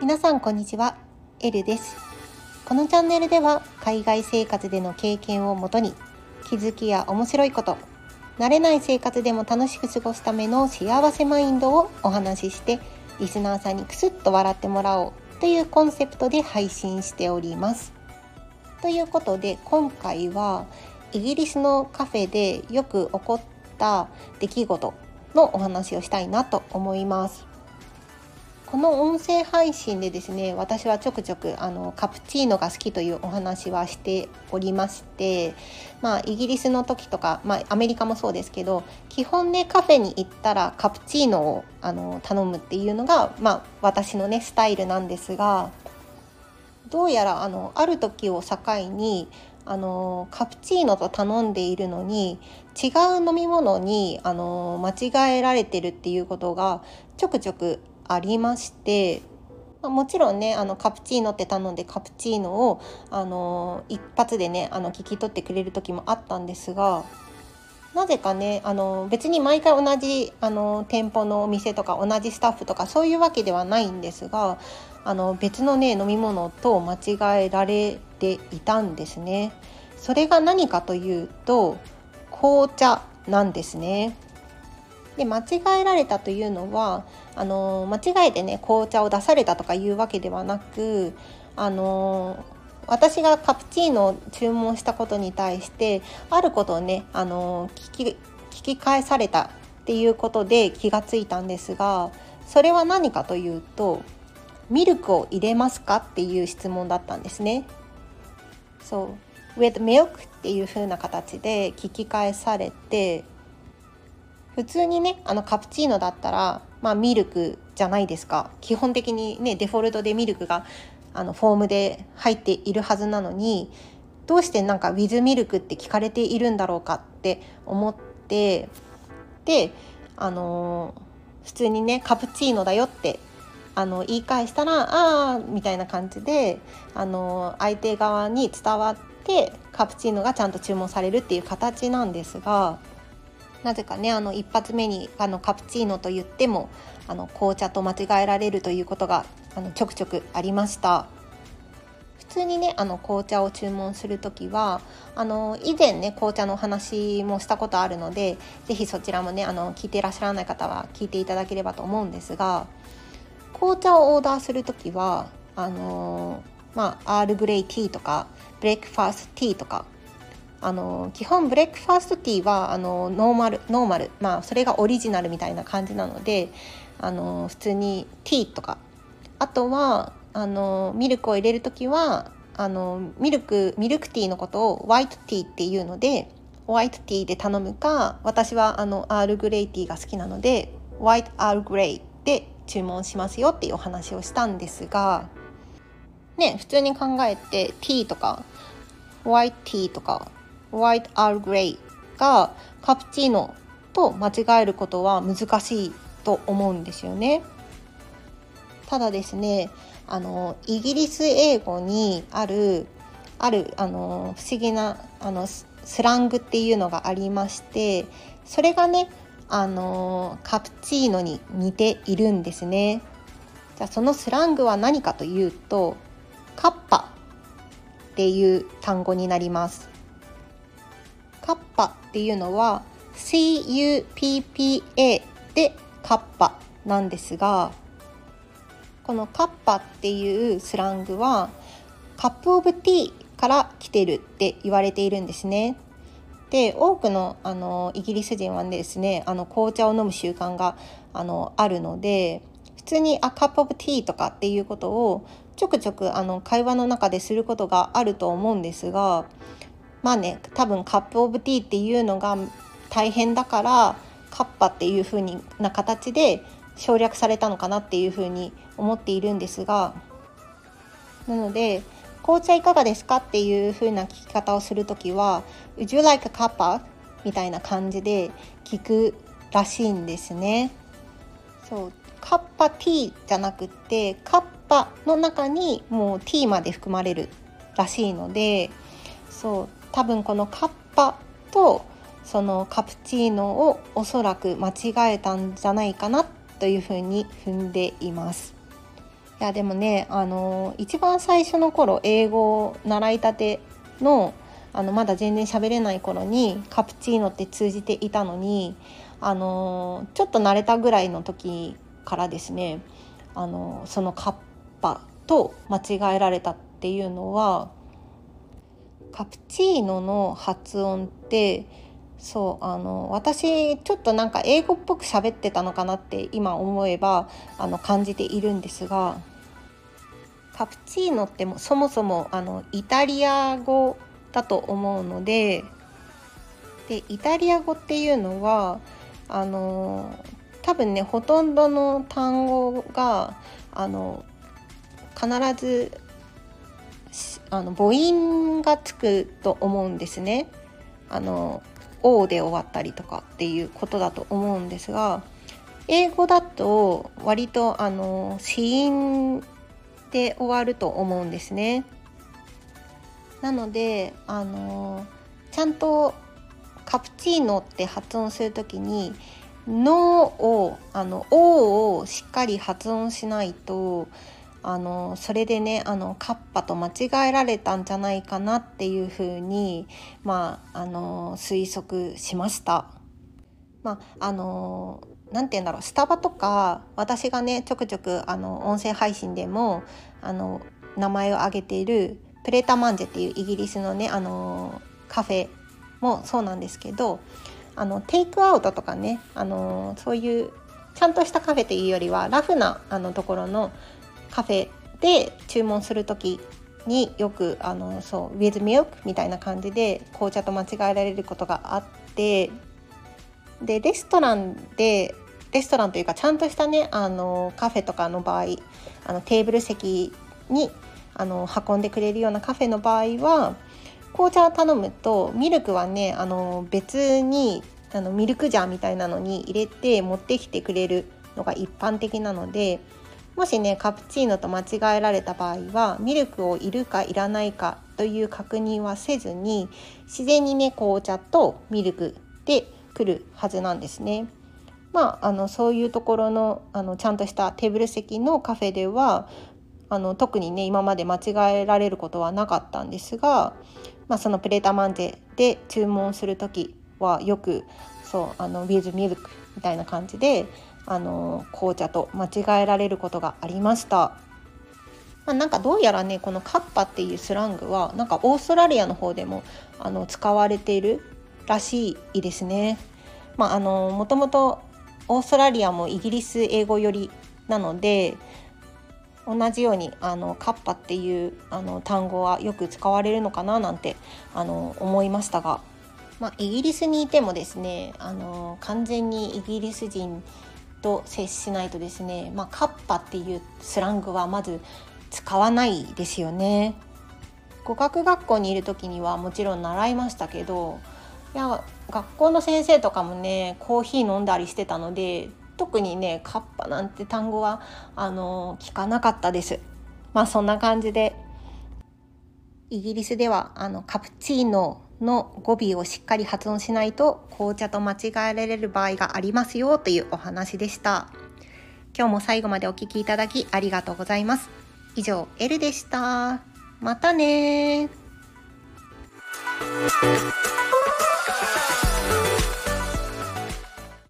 皆さんこんにちは。エルです。このチャンネルでは海外生活での経験をもとに気づきや面白いこと慣れない生活でも楽しく過ごすための幸せマインドをお話ししてリスナーさんにクスッと笑ってもらおうというコンセプトで配信しております。ということで今回はイギリスのカフェでよく起こった出来事のお話をしたいなと思います。この音声配信でですね私はちょくちょくあのカプチーノが好きというお話はしておりましてまあイギリスの時とか、まあ、アメリカもそうですけど基本ねカフェに行ったらカプチーノをあの頼むっていうのが、まあ、私のねスタイルなんですがどうやらあのある時を境にあのカプチーノと頼んでいるのに違う飲み物にあの間違えられてるっていうことがちょくちょくありましてまもちろんねあのカプチーノって頼んでカプチーノをあの一発でねあの聞き取ってくれる時もあったんですがなぜかねあの別に毎回同じあの店舗のお店とか同じスタッフとかそういうわけではないんですがあの別のね飲み物と間違えられていたんですね。それが何かというと紅茶なんですね。で間違えられたというのはあの間違えてね紅茶を出されたとかいうわけではなくあの私がカプチーノを注文したことに対してあることをねあの聞き聞き返されたっていうことで気がついたんですがそれは何かというとミルクを入れますかっていう質問だったんですね。そう with milk っていう風な形で聞き返されて普通にねあのカプチーノだったら、まあ、ミルクじゃないですか基本的にねデフォルトでミルクがあのフォームで入っているはずなのにどうしてなんかウィズミルクって聞かれているんだろうかって思ってであの普通にねカプチーノだよってあの言い返したら「ああ」みたいな感じであの相手側に伝わってカプチーノがちゃんと注文されるっていう形なんですがなぜかねあの一発目にあのカプチーノと言ってもあの紅茶と間違えられるということがあのちょくちょくありました。普通にねあの紅茶を注文する時はあの以前ね紅茶のお話もしたことあるので是非そちらもねあの聞いていらっしゃらない方は聞いていただければと思うんですが紅茶をオーダーする時はあのまあ Earl Grey tea とか breakfast tea とかあの基本 breakfast tea はあのノーマルノーマルまあそれがオリジナルみたいな感じなのであの普通にティーとかあとはあのミルクを入れる時はあのミルクミルクティーのことを white tea っていうので white tea で頼むか私はあの Earl Grey tea が好きなのでホワイトアールグレイで注文しますよっていうお話をしたんですがね普通に考えてティーとかホワイトティーとかホワイトアールグレイがカプチーノと間違えることは難しいと思うんですよね。ただですねあのイギリス英語にあるあるあの不思議なあのスラングっていうのがありましてそれがねあのカプチーノに似ているんですね。じゃあそのスラングは何かというとカッパっていう単語になります。カッパっていうのは CUPPA でカッパなんですがこのカッパっていうスラングはカップオブティーから来てるって言われているんですね。で多くのあのイギリス人はですねあの紅茶を飲む習慣があのあるので普通に「あカップオブティー」とかっていうことをちょくちょくあの会話の中ですることがあると思うんですがまあね多分カップオブティーっていうのが大変だからカッパっていう風にな形で省略されたのかなっていう風に思っているんですがなので紅茶いかがですかっていう風な聞き方をする時は Would you like a cuppa? みたいな感じで聞くらしいんですね。そうカッパティーじゃなくってカッパの中にもうティーまで含まれるらしいのでそう多分このカッパとそのカプチーノをおそらく間違えたんじゃないかなというふうに踏んでいます。いやでもねあの一番最初の頃英語を習いたてのあのまだ全然喋れない頃にカプチーノって通じていたのにあのちょっと慣れたぐらいの時からですねあのそのカッパと間違えられたっていうのはカプチーノの発音ってそうあの私ちょっとなんか英語っぽく喋ってたのかなって今思えばあの感じているんですがカプチーノってもそもそもあのイタリア語だと思うのででイタリア語っていうのはあの多分ねほとんどの単語があの必ずあの母音がつくと思うんですね。あの O で終わったりとかっていうことだと思うんですが英語だと割とあの子音で終わると思うんですね。なのであのちゃんとカプチーノって発音する時に「の」をあの「お」をしっかり発音しないとあのそれでねあのカッパと間違えられたんじゃないかなっていうふうに、まあ、あの推測しました。まああのなんて言うんだろうスタバとか私がねちょくちょくあの音声配信でもあの名前を挙げているプレタマンジェっていうイギリスのねあのカフェもそうなんですけどあのテイクアウトとかねあのそういうちゃんとしたカフェというよりはラフなあのところのカフェで注文する時によくあのそう with milk みたいな感じで紅茶と間違えられることがあってでレストランでレストランというかちゃんとしたねあのカフェとかの場合あのテーブル席にあの運んでくれるようなカフェの場合は紅茶を頼むとミルクはねあの別にあのミルクジャーみたいなのに入れて持ってきてくれるのが一般的なのでもしねカプチーノと間違えられた場合はミルクをいるかいらないかという確認はせずに自然にね紅茶とミルクで来るはずなんですね。まあ、あのそういうところのあのちゃんとしたテーブル席のカフェではあの特にね今まで間違えられることはなかったんですが、まあ、そのプレタマンジェで注文する時はよくそうあのビーズミルクみたいな感じであの紅茶と間違えられることがありました。まあ、なんかどうやらねこのカッパっていうスラングはなんかオーストラリアの方でもあの使われているらしいですね。まあ、あのもともとオーストラリアもイギリス英語寄りなので同じようにあのカッパっていうあの単語はよく使われるのかななんてあの思いましたが、まあ、イギリスにいてもですねあの完全にイギリス人と接しないとですね、まあ、カッパっていうスラングはまず使わないですよね。語学学校にいる時にはもちろん習いましたけどいや学校の先生とかもねコーヒー飲んだりしてたので特にねカッパなんて単語はあの聞かなかったです。まあそんな感じでイギリスではあのカプチーノの語尾をしっかり発音しないと紅茶と間違えられる場合がありますよというお話でした。今日も最後までお聴きいただきありがとうございます。以上 L でした。またね